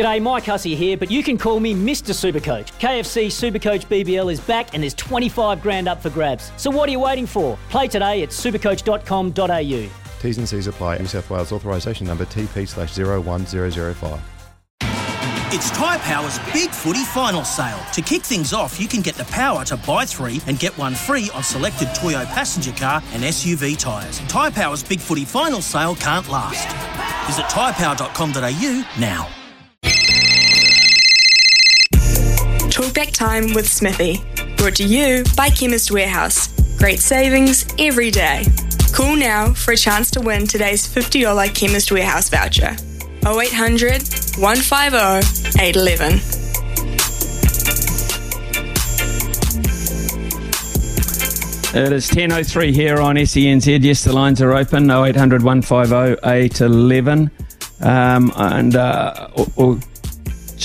G'day, Mike Hussey here, but you can call me Mr. Supercoach. KFC Supercoach BBL is back and there's 25 grand up for grabs. So what are you waiting for? Play today at supercoach.com.au. T's and C's apply. New South Wales authorisation number TP slash 01005. It's Tyre Power's Big Footy Final Sale. To kick things off, you can get the power to buy three and get one free on selected Toyo passenger car and SUV tyres. Tyre Power's Big Footy Final Sale can't last. Visit tyrepower.com.au now. Talkback Time with Smithy. Brought to you by Chemist Warehouse. Great savings every day. Call now for a chance to win today's $50 Chemist Warehouse voucher. 0800 150 811. It is 10.03 here on SENZ. Yes, the lines are open, 0800 150 811. Um, and uh, or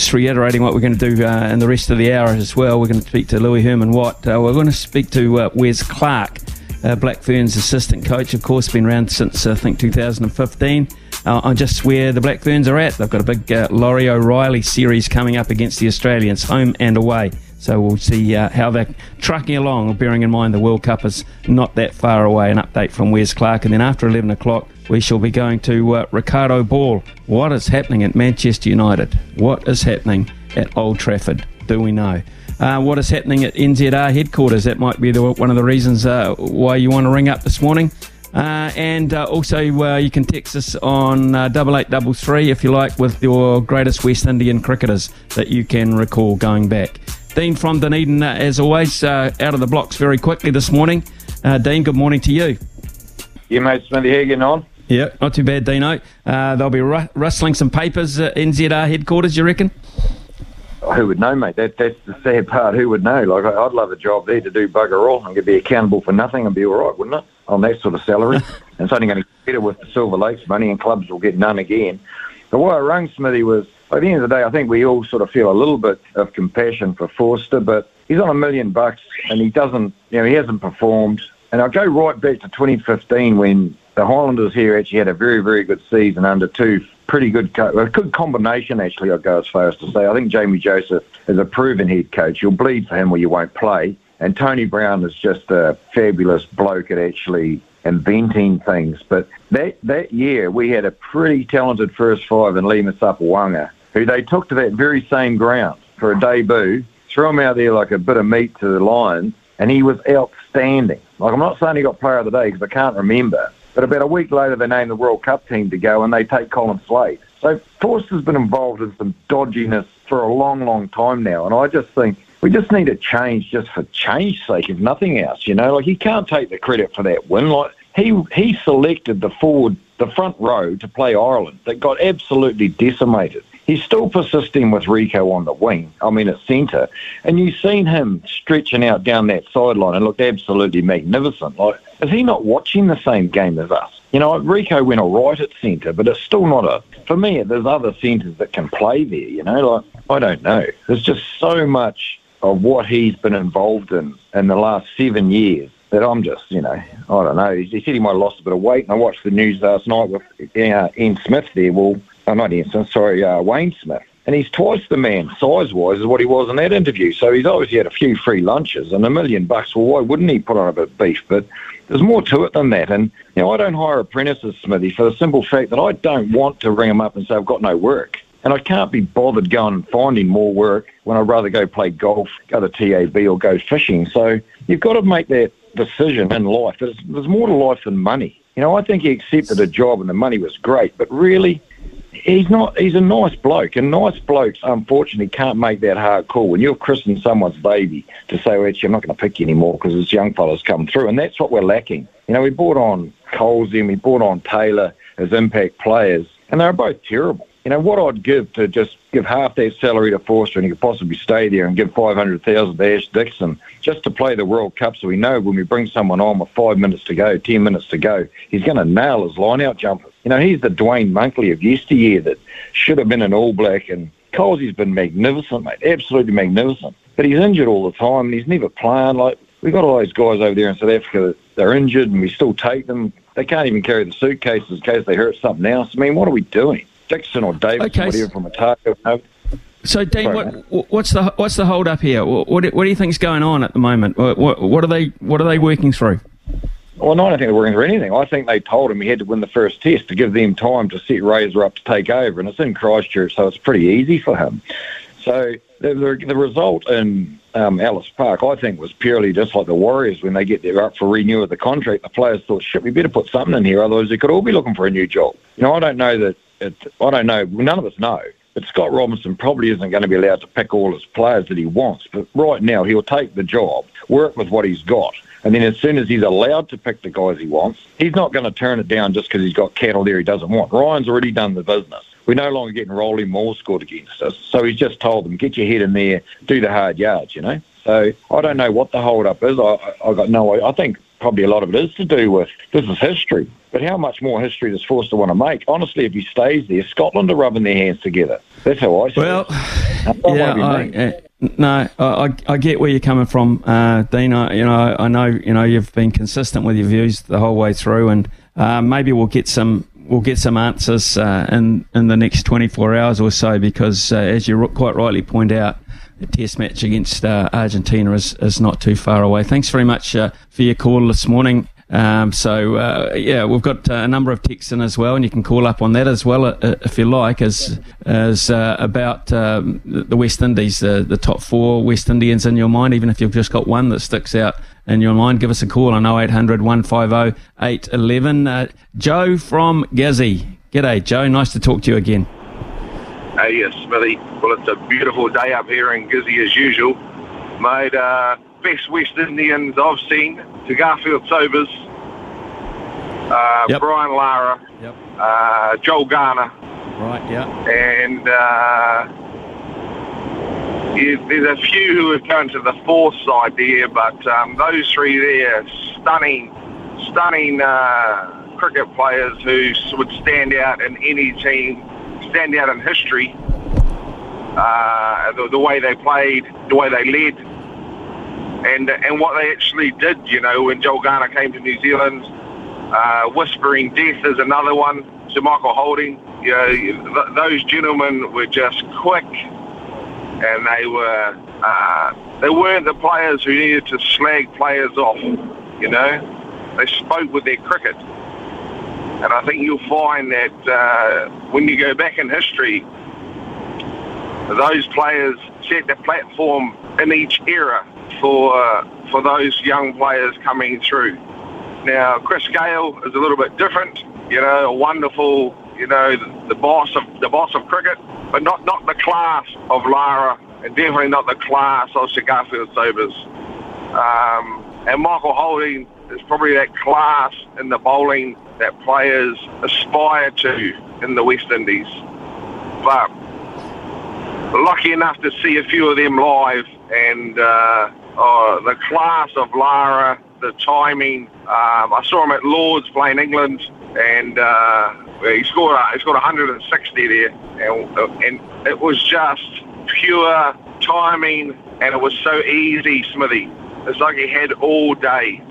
just reiterating what we're going to do uh, in the rest of the hour as well. We're going to speak to Louis Herman Watt. Uh, we're going to speak to uh, Wes Clark, uh, Black Ferns assistant coach, of course, been around since I think 2015. Uh, on just where the Black Ferns are at. They've got a big uh, Laurie O'Reilly series coming up against the Australians, home and away. So we'll see uh, how they're trucking along, bearing in mind the World Cup is not that far away. An update from Wes Clark. And then after 11 o'clock, we shall be going to uh, Ricardo Ball. What is happening at Manchester United? What is happening at Old Trafford? Do we know? Uh, what is happening at NZR headquarters? That might be the, one of the reasons uh, why you want to ring up this morning. Uh, and uh, also, uh, you can text us on uh, double eight double three if you like, with your greatest West Indian cricketers that you can recall going back. Dean from Dunedin, uh, as always, uh, out of the blocks very quickly this morning. Uh, Dean, good morning to you. Yeah, mate, Smithy, how you getting on? Yeah, not too bad, Dino. Uh, they'll be ru- rustling some papers at NZR headquarters, you reckon? Oh, who would know, mate? That, that's the sad part. Who would know? Like, I- I'd love a job there to do bugger all. I'm going to be accountable for nothing and be all right, wouldn't it? On that sort of salary. and it's only going to get better with the Silver Lake's money and clubs will get none again. But why I rang Smithy was, at the end of the day, I think we all sort of feel a little bit of compassion for Foster, but he's on a million bucks and he doesn't, you know, he hasn't performed. And I'll go right back to 2015 when the Highlanders here actually had a very, very good season under two pretty good, co- a good combination actually. I'd go as far as to say. I think Jamie Joseph is a proven head coach. You'll bleed for him or you won't play. And Tony Brown is just a fabulous bloke at actually inventing things. But that that year we had a pretty talented first five in Lima Sopoaga, who they took to that very same ground for a debut, threw him out there like a bit of meat to the Lions, and he was outstanding. Like I'm not saying he got Player of the Day because I can't remember, but about a week later they named the World Cup team to go, and they take Colin Slade. So Foster's been involved in some dodginess for a long, long time now, and I just think we just need a change just for change's sake, if nothing else. You know, like he can't take the credit for that win. Like he he selected the forward, the front row to play Ireland that got absolutely decimated. He's still persisting with Rieko on the wing. I mean, at centre, and you've seen him stretching out down that sideline and looked absolutely magnificent. Like, is he not watching the same game as us? You know, Rieko went all right at centre, but it's still not a. For me, there's other centres that can play there. You know, like I don't know. There's just so much of what he's been involved in in the last seven years that I'm just, you know, I don't know. He said he might have lost a bit of weight, and I watched the news last night with uh, Ian Smith there. Well, oh, not Smith, sorry, uh, Wayne Smith. And he's twice the man, size-wise, as what he was in that interview. So he's obviously had a few free lunches and a million bucks. Well, why wouldn't he put on a bit of beef? But there's more to it than that. And, you know, I don't hire apprentices, Smithy, for the simple fact that I don't want to ring them up and say, I've got no work. And I can't be bothered going and finding more work when I'd rather go play golf, go to TAB or go fishing. So you've got to make that decision in life. There's, there's more to life than money. You know, I think he accepted a job and the money was great, but really, he's not. He's a nice bloke, and nice blokes, unfortunately, can't make that hard call. When you're christening someone's baby, to say, well, actually, I'm not going to pick you anymore because this young fella's come through, and that's what we're lacking. You know, we brought on Coles in, we brought on Taylor as impact players, and they were both terrible. You know, what I'd give to just give half their salary to Foster and he could possibly stay there and give 500000 to Ash Dixon just to play the World Cup so we know when we bring someone on with five minutes to go, 10 minutes to go, he's going to nail his line out jumper. You know, he's the Dwayne Monkley of yesteryear that should have been an All Black and Colsey's been magnificent, mate, absolutely magnificent. But he's injured all the time and he's never playing. Like, we've got all those guys over there in South Africa that they're injured and we still take them. They can't even carry the suitcases in case they hurt something else. I mean, what are we doing? Dixon or Davis okay. or whatever from Otago. So, Dean, what, what's the what's the hold up here? What, what, what do you think's going on at the moment? What, what, are they what are they working through? Well, no, I don't think they're working through anything. I think they told him he had to win the first test to give them time to set Razor up to take over, and it's in Christchurch, so it's pretty easy for him. So the, the, the result in um, Ellis Park, I think, was purely just like the Warriors when they get there up for renewal of the contract. The players thought, shit, we better put something in here, otherwise they could all be looking for a new job. You know, I don't know that it, I don't know. None of us know. But Scott Robertson probably isn't going to be allowed to pick all his players that he wants. But right now, he'll take the job, work with what he's got. And then as soon as he's allowed to pick the guys he wants, he's not going to turn it down just because he's got cattle there he doesn't want. Ryan's already done the business. We're no longer getting Rolly Moore scored against us. So he's just told them, get your head in there, do the hard yards, you know. So I don't know what the hold up is. I, I got no I think probably a lot of it is to do with this is history. But how much more history does Foster want to make? Honestly, if he stays there, Scotland are rubbing their hands together. That's how I see well, it. Well, yeah, I, uh, no, I, I get where you're coming from, uh, Dean. I, you know, I know you know you've been consistent with your views the whole way through, and uh, maybe we'll get some we'll get some answers uh, in in the next 24 hours or so, because uh, as you quite rightly point out, the test match against uh, Argentina is, is not too far away. Thanks very much uh, for your call this morning. Um, so uh, yeah, we've got uh, a number of texts in as well, and you can call up on that as well uh, if you like, as as uh, about um, the West Indies, the top four West Indians in your mind, even if you've just got one that sticks out in your mind. Give us a call on 0800 150 811. Joe from Gizzy. G'day, Joe. Nice to talk to you again. Hey, yes, Smithy. Well, it's a beautiful day up here in Gizzy as usual. Made uh, best West Indians I've seen to Garfield Sobers, uh, yep. Brian Lara, yep. uh, Joel Garner. Right, yeah. And uh, yeah, there's a few who have gone to the fourth side there, but um, those three there, stunning, stunning uh, cricket players who would stand out in any team stand out in history. Uh, the, the, way they played, the way they led, and and what they actually did. You know, when Joel Garner came to New Zealand, uh, whispering death is another one. Sir Michael Holding, you know, th- those gentlemen were just quick, and they were uh, they weren't the players who needed to slag players off. You know, they spoke with their cricket. And I think you'll find that uh, when you go back in history, those players set the platform in each era for uh, for those young players coming through. Now, Chris Gayle is a little bit different. You know, a wonderful, you know, the, the boss of the boss of cricket, but not not the class of Lara, and definitely not the class of Sir Garfield Sobers. Um, and Michael Holding is probably that class in the bowling that players aspire to in the West Indies. But lucky enough to see a few of them live, and uh, oh, the class of Lara, the timing. Um, I saw him at Lords playing England, and uh, he scored he scored 160 there, and, and it was just pure timing, and it was so easy, Smithy. It's like he had all day,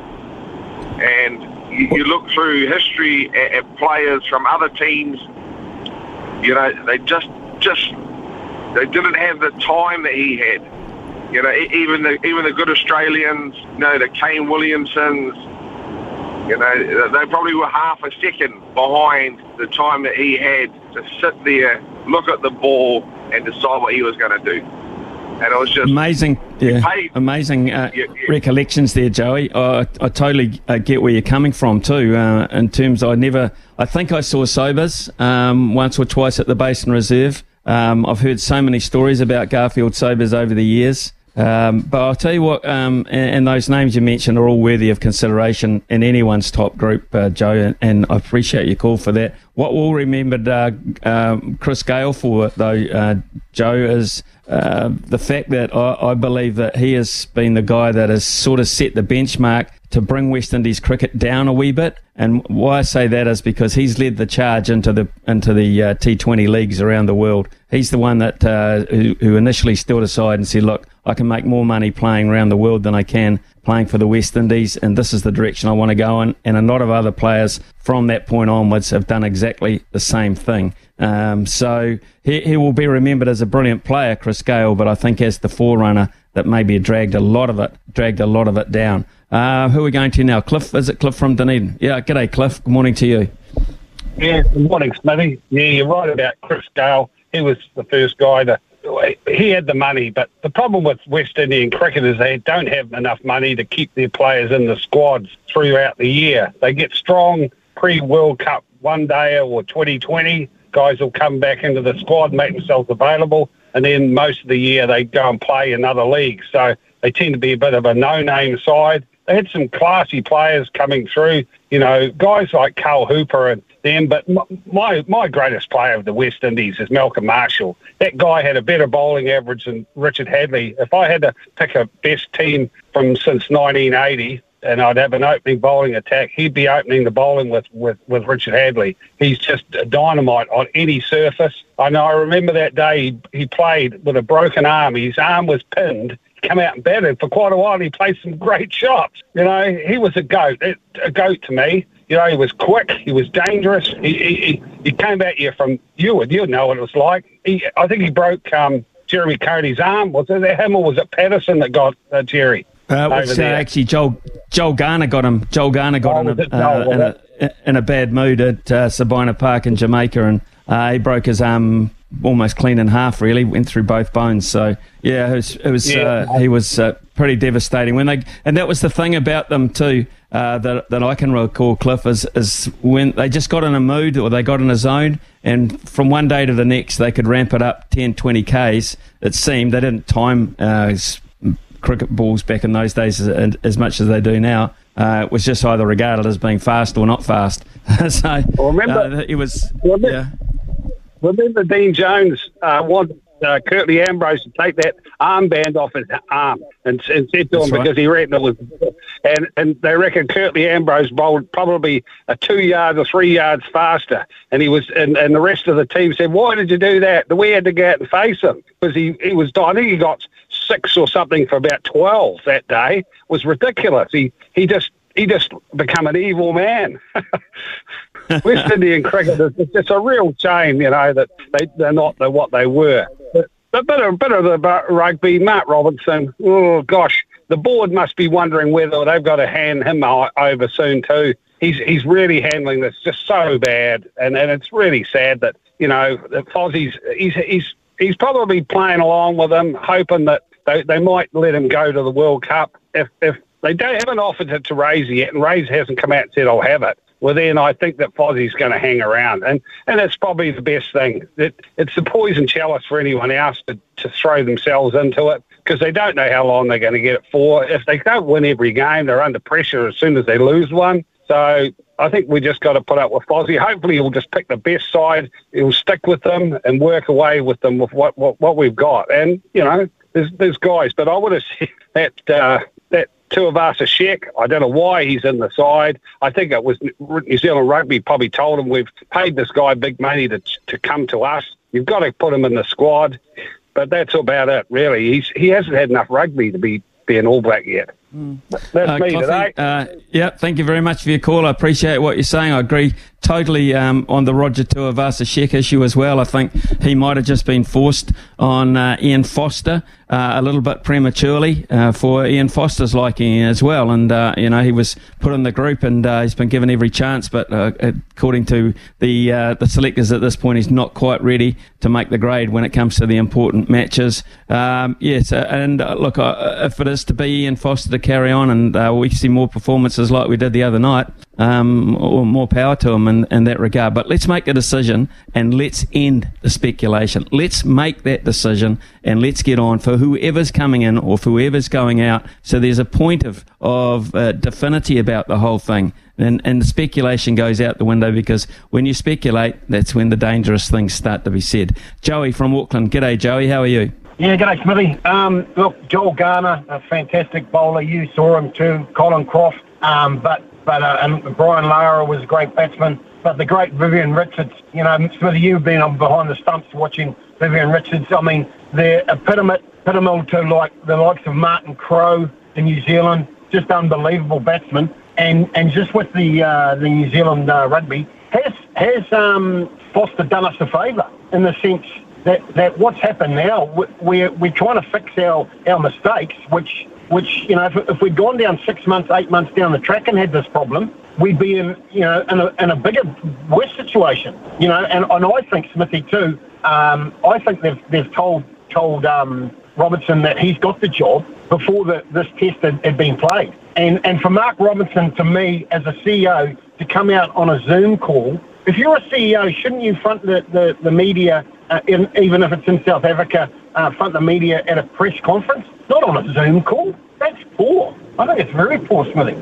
and you, you look through history at, at players from other teams, you know, they just just they didn't have the time that he had. You know, even the even the good Australians, you know, the Kane Williamsons, you know, they probably were half a second behind the time that he had to sit there, look at the ball, and decide what he was going to do and it was just amazing. Yeah, amazing uh, yeah, yeah. recollections there, Joey. I, I totally uh, get where you're coming from too. Uh, in terms, I never, I think I saw Sobers um, once or twice at the Basin Reserve. Um, I've heard so many stories about Garfield Sobers over the years. Um, but I'll tell you what, um, and, and, those names you mentioned are all worthy of consideration in anyone's top group, uh, Joe, and, and, I appreciate your call for that. What we'll remember uh, um, Chris Gayle for, though, uh, Joe, is uh, the fact that I, I, believe that he has been the guy that has sort of set the benchmark to bring West Indies cricket down a wee bit. And why I say that is because he's led the charge into the into the uh, T20 leagues around the world. He's the one that uh, who, who, initially stood aside and said, "Look, I can make more money playing around the world than I can playing for the West Indies, and this is the direction I want to go in." And a lot of other players from that point onwards have done exactly the same thing. Um, so he, he will be remembered as a brilliant player, Chris Gayle, but I think as the forerunner that maybe dragged a lot of it, dragged a lot of it down. Uh, who are we going to now? Cliff, is it Cliff from Dunedin? Yeah, g'day, Cliff. Good morning to you. Yeah, good morning, Smithy. Yeah, you're right about Chris Gayle. He was the first guy to. He had the money, but the problem with West Indian cricket is they don't have enough money to keep their players in the squads throughout the year. They get strong pre World Cup one day or 2020. Guys will come back into the squad, make themselves available, and then most of the year they go and play in other leagues. So they tend to be a bit of a no name side they had some classy players coming through, you know, guys like Carl Hooper and them. But my my greatest player of the West Indies is Malcolm Marshall. That guy had a better bowling average than Richard Hadlee. If I had to pick a best team from since 1980, and I'd have an opening bowling attack, he'd be opening the bowling with, with, with Richard Hadlee. He's just a dynamite on any surface. I know I remember that day he, he played with a broken arm. His arm was pinned come out and batted for quite a while. He played some great shots. You know, he was a goat, a goat to me. You know, he was quick. He was dangerous. He he, he came at you from you would you know what it was like. He, I think he broke um, Jeremy Coney's arm. Was it him or was it Patterson that got uh, Jerry? Uh, was, uh, actually Joel Joel Garner got him. Joel Garner got oh, him in, uh, in, a, in a bad mood at uh, Sabina Park in Jamaica, and uh, he broke his arm almost clean in half. Really went through both bones. So yeah, it was. It was yeah. uh, he was uh, pretty devastating when they, and that was the thing about them too. Uh, that that I can recall, Cliff, is is when they just got in a mood or they got in a zone, and from one day to the next they could ramp it up 10, 20 k's. It seemed they didn't time uh, cricket balls back in those days as, as much as they do now. Uh, it was just either regarded as being fast or not fast. so well, remember, uh, it was. Remember, yeah. Remember Dean Jones uh, wanted uh, Curtly Ambrose to take that armband off his arm and, and said to him because he reckoned it was, and and they reckon Curtly Ambrose bowled probably a two yards or three yards faster, and he was and, and the rest of the team said, why did you do that? We had to go out and face him because he he was I think he got six or something for about twelve that day. It was ridiculous. He he just he just become an evil man. West Indian cricket is it's a real shame, you know, that they they're not the, what they were. But a bit of, bit of the rugby, Mark Robinson. Oh gosh, the board must be wondering whether they've got to hand him over soon too. He's he's really handling this just so bad, and, and it's really sad that you know that Fozzie's he's he's he's probably playing along with them, hoping that they, they might let him go to the World Cup if if they don't haven't offered it to Razor yet, and Razor hasn't come out and said I'll have it well, then I think that Fozzie's going to hang around. And, and that's probably the best thing. It, it's the poison chalice for anyone else to, to throw themselves into it because they don't know how long they're going to get it for. If they don't win every game, they're under pressure as soon as they lose one. So I think we just got to put up with Fozzie. Hopefully, he'll just pick the best side. He'll stick with them and work away with them with what, what, what we've got. And, you know, there's, there's guys, but I would have said that uh, Tuivasa-Sheck. I don't know why he's in the side. I think it was New Zealand Rugby probably told him we've paid this guy big money to to come to us. You've got to put him in the squad. But that's about it, really. He's he hasn't had enough rugby to be be an All Black yet. Mm. That's uh, me Coffee, today. Uh, yeah, thank you very much for your call. I appreciate what you're saying. I agree totally um, on the Roger Tuivasa-Sheck issue as well. I think he might have just been forced on uh, Ian Foster uh, a little bit prematurely uh, for Ian Foster's liking as well. And, uh, you know, he was put in the group and uh, he's been given every chance. But uh, according to the the selectors at this point, he's not quite ready to make the grade when it comes to the important matches. Um, yes, and look, if it is to be Ian Foster to carry on and uh, we see more performances like we did the other night, um, or more power to them in, in that regard. But let's make a decision and let's end the speculation. Let's make that decision and let's get on for whoever's coming in or whoever's going out. So there's a point of of uh, definity about the whole thing. And, and the speculation goes out the window because when you speculate, that's when the dangerous things start to be said. Joey from Auckland. G'day, Joey. How are you? Yeah, g'day, Smithy. Um, look, Joel Garner, a fantastic bowler. You saw him too. Colin Croft. Um, but but uh, and Brian Lara was a great batsman. But the great Vivian Richards, you know, Smithy, you've been on behind the stumps watching Vivian Richards. I mean, they're epitome, epitome to like the likes of Martin Crowe in New Zealand. Just unbelievable batsman. And and just with the uh, the New Zealand uh, rugby, has has um, Foster done us a favour in the sense that, that what's happened now, we're, we're trying to fix our, our mistakes, which, which you know, if, if we'd gone down six months, eight months down the track and had this problem, we'd be in, you know, in a, in a bigger, worse situation, you know, and, and I think Smithy too, um, I think they've, they've told, told um, Robertson that he's got the job before the, this test had, had been played. And, and for Mark Robinson, to me, as a CEO, to come out on a Zoom call, if you're a CEO, shouldn't you front the, the, the media uh, in, even if it's in South Africa, uh, front the media at a press conference, not on a Zoom call. That's poor. I think it's very poor, Smithy.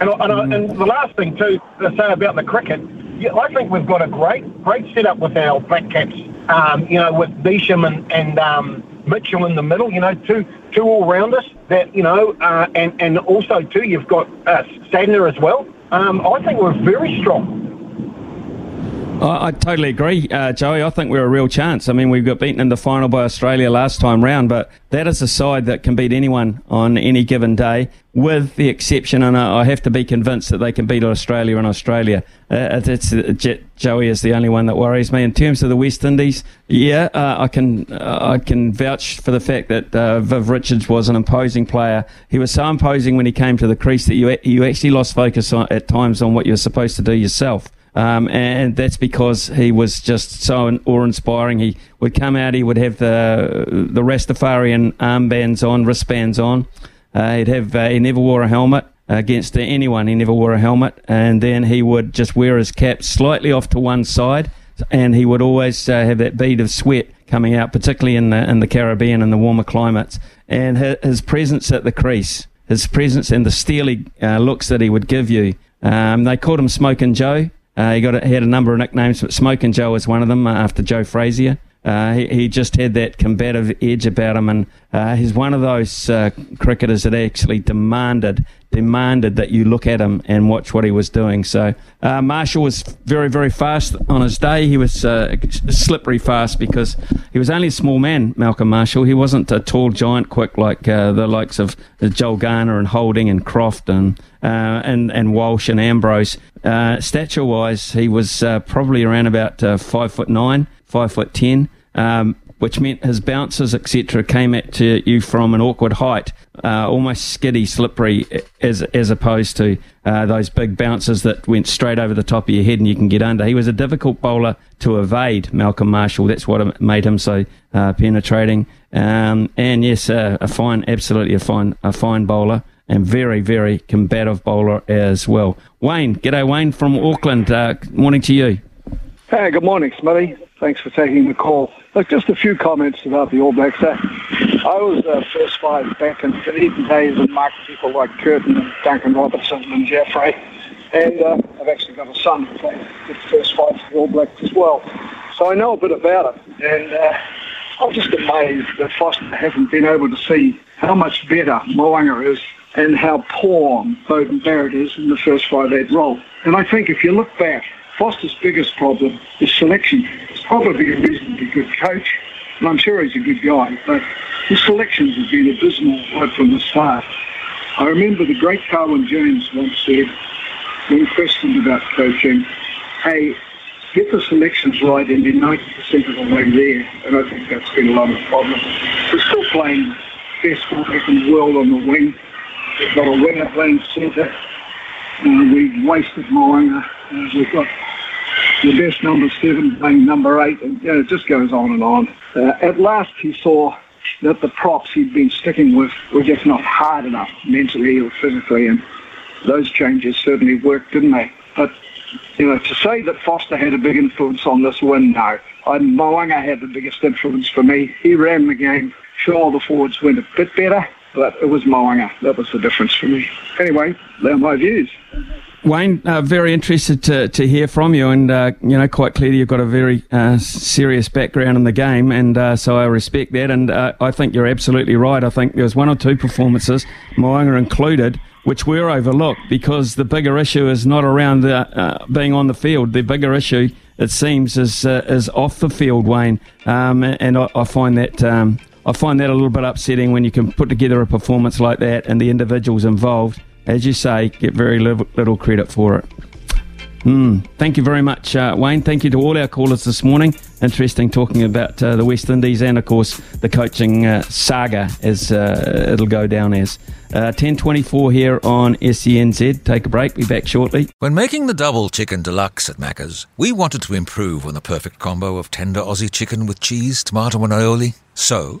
And, and, mm. and the last thing, too, to say about the cricket, yeah, I think we've got a great, great setup with our black caps, um, you know, with Neesham and, and um, Mitchell in the middle, you know, two two all-rounders that, you know, uh, and, and also, too, you've got uh, Santner as well. Um, I think we're very strong. I, I totally agree, uh, Joey. I think we're a real chance. I mean, we got beaten in the final by Australia last time round, but that is a side that can beat anyone on any given day, with the exception, and I have to be convinced that they can beat Australia in Australia. Uh, it's, uh, Joey is the only one that worries me. In terms of the West Indies, yeah, uh, I can uh, I can vouch for the fact that uh, Viv Richards was an imposing player. He was so imposing when he came to the crease that you you actually lost focus on, at times on what you're supposed to do yourself. Um, and that's because he was just so awe-inspiring. He would come out, he would have the the Rastafarian armbands on, wristbands on. Uh, he'd have uh, he never wore a helmet against anyone. He never wore a helmet, and then he would just wear his cap slightly off to one side, and he would always uh, have that bead of sweat coming out, particularly in the in the Caribbean and the warmer climates. And his, presence at the crease, his presence and the steely uh, looks that he would give you. Um, they called him Smoking Joe uh, he got a, he had a number of nicknames, but Smoking Joe was one of them uh, after Joe Frazier. Uh, he, he, just had that combative edge about him, and uh, he's one of those uh, cricketers that actually demanded demanded that you look at him and watch what he was doing. So uh, Marshall was very very fast on his day. He was slippery fast because he was only a small man, Malcolm Marshall. He wasn't a tall giant quick like the likes of Joel Garner and Holding and Croft and and and Walsh and Ambrose. stature wise, he was probably around about five foot nine five foot ten, um, which meant his bounces, etc., came at you from an awkward height, uh, almost skiddy, slippery, as as opposed to uh, those big bounces that went straight over the top of your head and you can get under. He was a difficult bowler to evade, Malcolm Marshall. That's what made him so uh, penetrating. Um, and yes, uh, a fine, absolutely a fine, a fine bowler. And very, very combative bowler as well. Wayne, g'day Wayne from Auckland. Uh, morning to you. Hey, good morning, Smitty. Thanks for taking the call. Look, just a few comments about the All Blacks. Uh, I was uh, first five back in the days and marked people like Curtin and Duncan Robertson and Jeffrey. And uh, I've actually got a son who played the first five for the All Blacks as well. So I know a bit about it. And uh, I'm just amazed that Foster hasn't been able to see how much better Mo'unga is and how poor Beauden Barrett is in the first five-eight role. And I think if you look back Foster's biggest problem is selection. He's probably a reasonably good coach, and I'm sure he's a good guy, but his selections have been abysmal right from the start. I remember the great Carwyn Jones once said, when questioned about coaching, hey, get the selections right and you're 90% of the way there, and I think that's been a lot of the problem. We're still playing best fullback in the world on the wing. We've got a winger playing centre. Uh, we've wasted Mo'unga. Uh, we've got the best number seven playing number eight, and you know, it just goes on and on. Uh, at last, he saw that the props he'd been sticking with were just not hard enough mentally or physically, and those changes certainly worked, didn't they? But you know, to say that Foster had a big influence on this win, no. I Mo'unga had the biggest influence for me. He ran the game. Sure, the forwards went a bit better, but it was Mo'unga. That was the difference for me. Anyway, they're my views. Wayne, uh, very interested to, to hear from you, and uh, you know, quite clearly you've got a very uh, serious background in the game, and uh, so I respect that. And uh, I think you're absolutely right. I think there was one or two performances, Mo'unga included, which were overlooked because the bigger issue is not around the, uh, being on the field. The bigger issue, it seems, is is off the field, Wayne. Um, and I, I, find that. Um, I find that a little bit upsetting when you can put together a performance like that and the individuals involved as you say, get very little credit for it. Mm. Thank you very much, uh, Wayne. Thank you to all our callers this morning. Interesting talking about uh, the West Indies and, of course, the coaching uh, saga as uh, it'll go down as. 1024 uh, here on SENZ. Take a break. Be back shortly. When making the double chicken deluxe at Macca's, we wanted to improve on the perfect combo of tender Aussie chicken with cheese, tomato, and aioli. So,